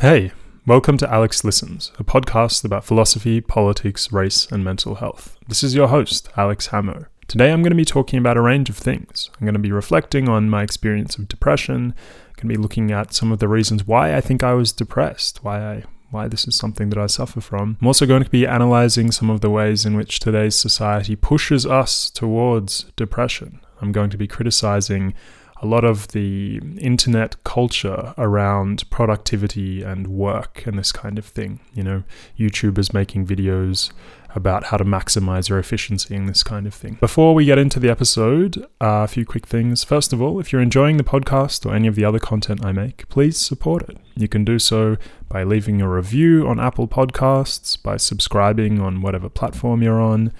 Hey, welcome to Alex Listens, a podcast about philosophy, politics, race, and mental health. This is your host, Alex Hamo. Today I'm going to be talking about a range of things. I'm going to be reflecting on my experience of depression, I'm going to be looking at some of the reasons why I think I was depressed, why I why this is something that I suffer from. I'm also going to be analyzing some of the ways in which today's society pushes us towards depression. I'm going to be criticizing a lot of the internet culture around productivity and work and this kind of thing. You know, YouTubers making videos about how to maximize your efficiency and this kind of thing. Before we get into the episode, uh, a few quick things. First of all, if you're enjoying the podcast or any of the other content I make, please support it. You can do so by leaving a review on Apple Podcasts, by subscribing on whatever platform you're on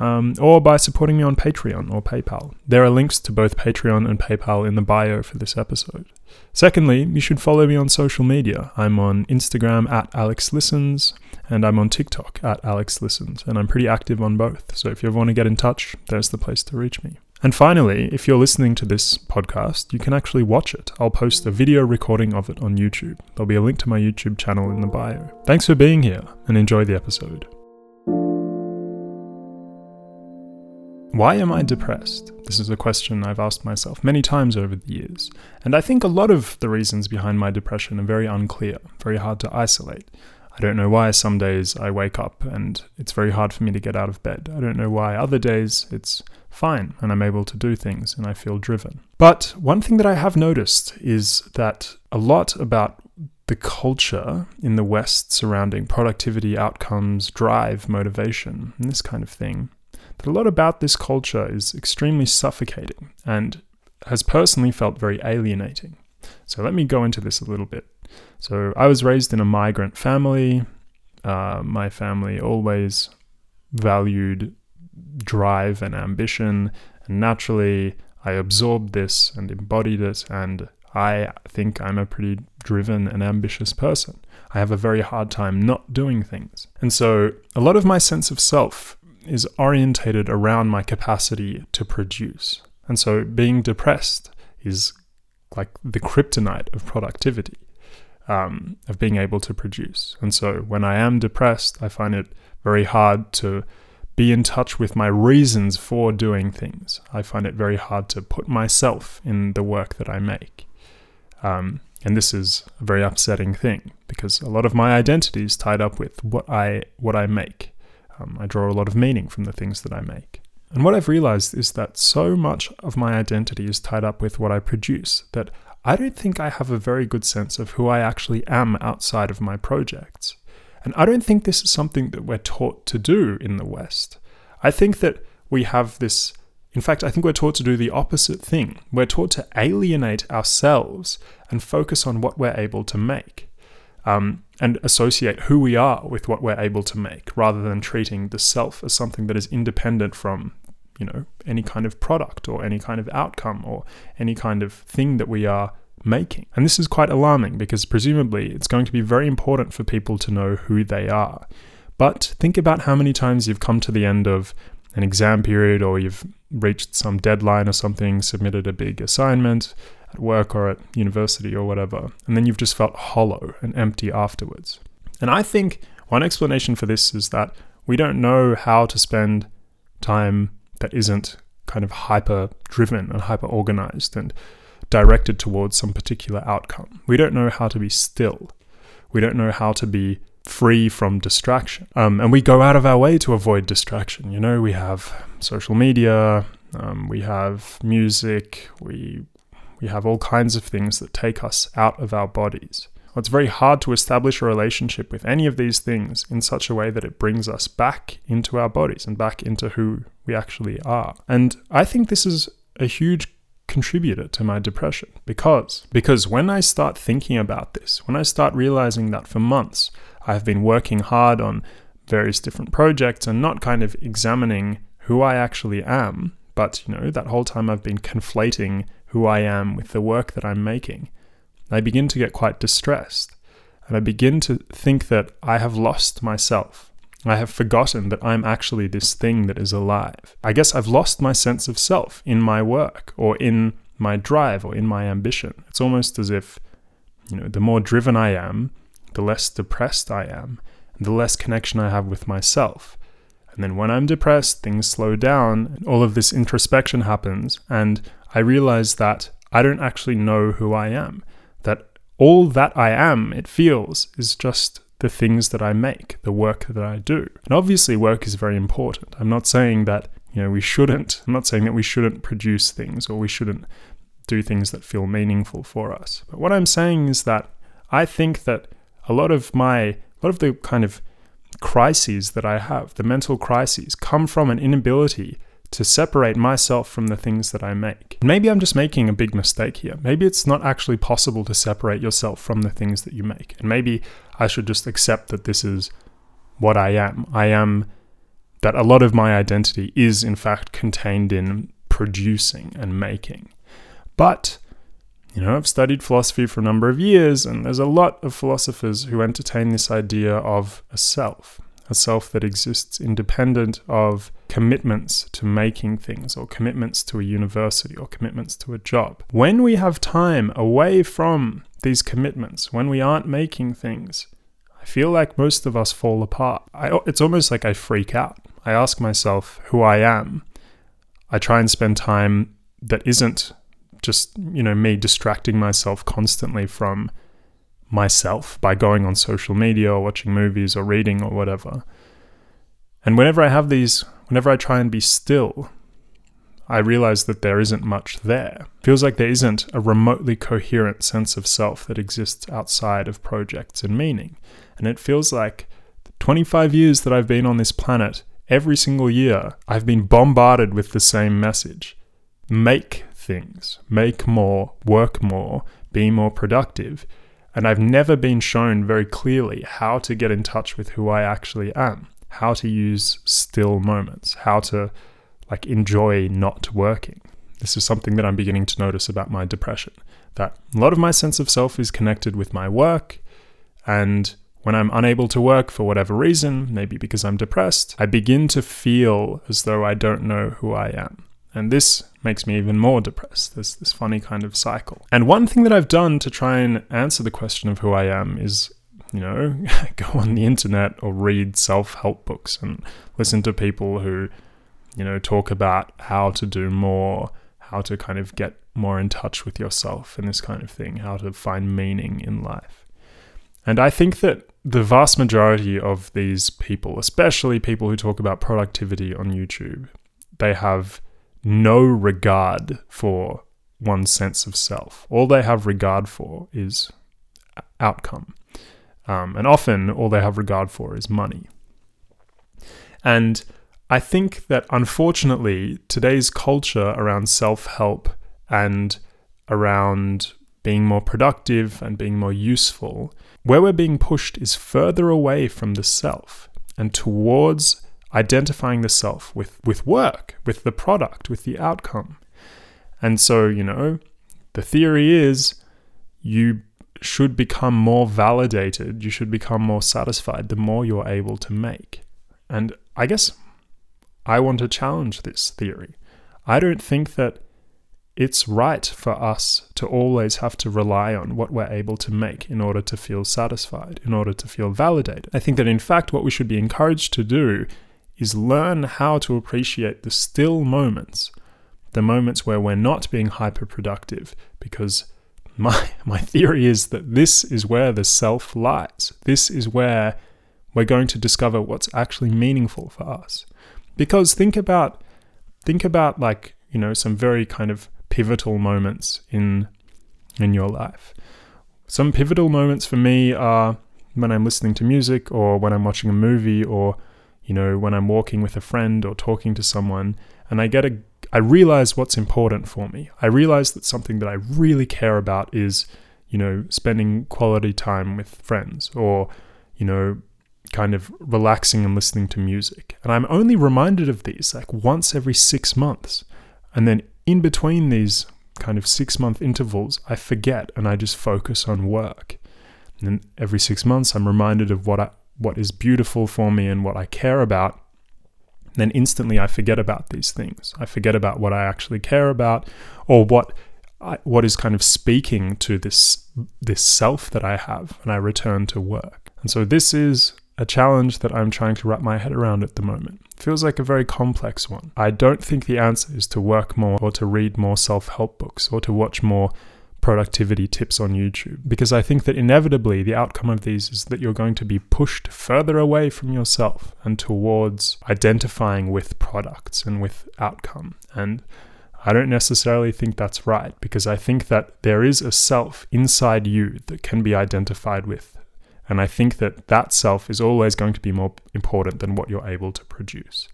um, or by supporting me on Patreon or PayPal. There are links to both Patreon and PayPal in the bio for this episode. Secondly, you should follow me on social media. I'm on Instagram at AlexListens, and I'm on TikTok at AlexListens, and I'm pretty active on both. So if you ever want to get in touch, there's the place to reach me. And finally, if you're listening to this podcast, you can actually watch it. I'll post a video recording of it on YouTube. There'll be a link to my YouTube channel in the bio. Thanks for being here, and enjoy the episode. Why am I depressed? This is a question I've asked myself many times over the years, and I think a lot of the reasons behind my depression are very unclear, very hard to isolate. I don't know why some days I wake up and it's very hard for me to get out of bed. I don't know why other days it's fine and I'm able to do things and I feel driven. But one thing that I have noticed is that a lot about the culture in the West surrounding productivity, outcomes, drive, motivation, and this kind of thing a lot about this culture is extremely suffocating and has personally felt very alienating. So let me go into this a little bit. So I was raised in a migrant family. Uh, my family always valued drive and ambition, and naturally I absorbed this and embodied it, and I think I'm a pretty driven and ambitious person. I have a very hard time not doing things. And so a lot of my sense of self is orientated around my capacity to produce. And so being depressed is like the kryptonite of productivity, um, of being able to produce. And so when I am depressed, I find it very hard to be in touch with my reasons for doing things. I find it very hard to put myself in the work that I make. Um, and this is a very upsetting thing because a lot of my identity is tied up with what I what I make. Um, I draw a lot of meaning from the things that I make. And what I've realized is that so much of my identity is tied up with what I produce that I don't think I have a very good sense of who I actually am outside of my projects. And I don't think this is something that we're taught to do in the West. I think that we have this, in fact, I think we're taught to do the opposite thing. We're taught to alienate ourselves and focus on what we're able to make um, and associate who we are with what we're able to make rather than treating the self as something that is independent from you know any kind of product or any kind of outcome or any kind of thing that we are making. And this is quite alarming because presumably it's going to be very important for people to know who they are. But think about how many times you've come to the end of an exam period or you've reached some deadline or something submitted a big assignment at work or at university or whatever, and then you've just felt hollow and empty afterwards. And I think one explanation for this is that we don't know how to spend time that isn't kind of hyper driven and hyper organized and directed towards some particular outcome. We don't know how to be still. We don't know how to be free from distraction. Um, and we go out of our way to avoid distraction. You know, we have social media, um, we have music, we we have all kinds of things that take us out of our bodies. Well, it's very hard to establish a relationship with any of these things in such a way that it brings us back into our bodies and back into who we actually are. And I think this is a huge contributor to my depression because because when I start thinking about this, when I start realizing that for months I have been working hard on various different projects and not kind of examining who I actually am, but you know, that whole time I've been conflating who I am with the work that I'm making, I begin to get quite distressed. And I begin to think that I have lost myself. I have forgotten that I'm actually this thing that is alive. I guess I've lost my sense of self in my work or in my drive or in my ambition. It's almost as if, you know, the more driven I am, the less depressed I am, and the less connection I have with myself. And then when I'm depressed, things slow down, and all of this introspection happens, and I realize that I don't actually know who I am. That all that I am, it feels, is just the things that I make, the work that I do. And obviously, work is very important. I'm not saying that, you know, we shouldn't, I'm not saying that we shouldn't produce things or we shouldn't do things that feel meaningful for us. But what I'm saying is that I think that a lot of my, a lot of the kind of crises that I have, the mental crises, come from an inability to separate myself from the things that I make. Maybe I'm just making a big mistake here. Maybe it's not actually possible to separate yourself from the things that you make. And maybe I should just accept that this is what I am. I am that a lot of my identity is, in fact, contained in producing and making. But, you know, I've studied philosophy for a number of years, and there's a lot of philosophers who entertain this idea of a self, a self that exists independent of commitments to making things, or commitments to a university, or commitments to a job. When we have time away from these commitments, when we aren't making things, I feel like most of us fall apart. I, it's almost like I freak out. I ask myself who I am. I try and spend time that isn't just, you know, me distracting myself constantly from myself by going on social media or watching movies or reading or whatever. And whenever I have these, whenever I try and be still, I realize that there isn't much there. Feels like there isn't a remotely coherent sense of self that exists outside of projects and meaning. And it feels like the 25 years that I've been on this planet, every single year, I've been bombarded with the same message make things, make more, work more, be more productive. And I've never been shown very clearly how to get in touch with who I actually am, how to use still moments, how to like enjoy not working. This is something that I'm beginning to notice about my depression. That a lot of my sense of self is connected with my work. And when I'm unable to work for whatever reason, maybe because I'm depressed, I begin to feel as though I don't know who I am. And this makes me even more depressed. There's this funny kind of cycle. And one thing that I've done to try and answer the question of who I am is, you know, go on the internet or read self help books and listen to people who you know, talk about how to do more, how to kind of get more in touch with yourself and this kind of thing, how to find meaning in life. And I think that the vast majority of these people, especially people who talk about productivity on YouTube, they have no regard for one's sense of self. All they have regard for is outcome. Um, and often all they have regard for is money. And I think that unfortunately, today's culture around self help and around being more productive and being more useful, where we're being pushed is further away from the self and towards identifying the self with, with work, with the product, with the outcome. And so, you know, the theory is you should become more validated, you should become more satisfied the more you're able to make. And I guess I want to challenge this theory. I don't think that it's right for us to always have to rely on what we're able to make in order to feel satisfied, in order to feel validated. I think that in fact, what we should be encouraged to do is learn how to appreciate the still moments, the moments where we're not being hyper productive, because my, my theory is that this is where the self lies. This is where we're going to discover what's actually meaningful for us. Because think about think about like, you know, some very kind of pivotal moments in in your life. Some pivotal moments for me are when I'm listening to music or when I'm watching a movie or you know, when I'm walking with a friend or talking to someone and I get a I realize what's important for me. I realize that something that I really care about is, you know, spending quality time with friends or, you know, kind of relaxing and listening to music. And I'm only reminded of these like once every six months. And then in between these kind of six month intervals, I forget and I just focus on work. And every six months, I'm reminded of what I, what is beautiful for me and what I care about. Then instantly, I forget about these things. I forget about what I actually care about, or what I, what is kind of speaking to this this self that I have and I return to work. And so this is a challenge that I'm trying to wrap my head around at the moment. Feels like a very complex one. I don't think the answer is to work more or to read more self-help books or to watch more productivity tips on YouTube because I think that inevitably the outcome of these is that you're going to be pushed further away from yourself and towards identifying with products and with outcome. And I don't necessarily think that's right because I think that there is a self inside you that can be identified with. And I think that that self is always going to be more important than what you're able to produce.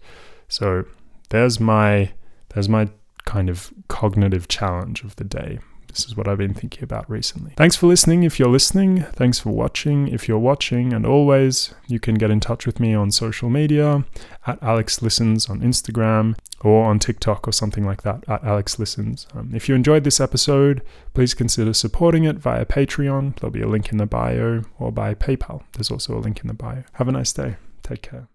So there's my there's my kind of cognitive challenge of the day. This is what I've been thinking about recently. Thanks for listening if you're listening. Thanks for watching if you're watching. And always, you can get in touch with me on social media at Alex Listens on Instagram or on TikTok or something like that at Alex Listens. Um, if you enjoyed this episode, please consider supporting it via Patreon. There'll be a link in the bio or by PayPal. There's also a link in the bio. Have a nice day. Take care.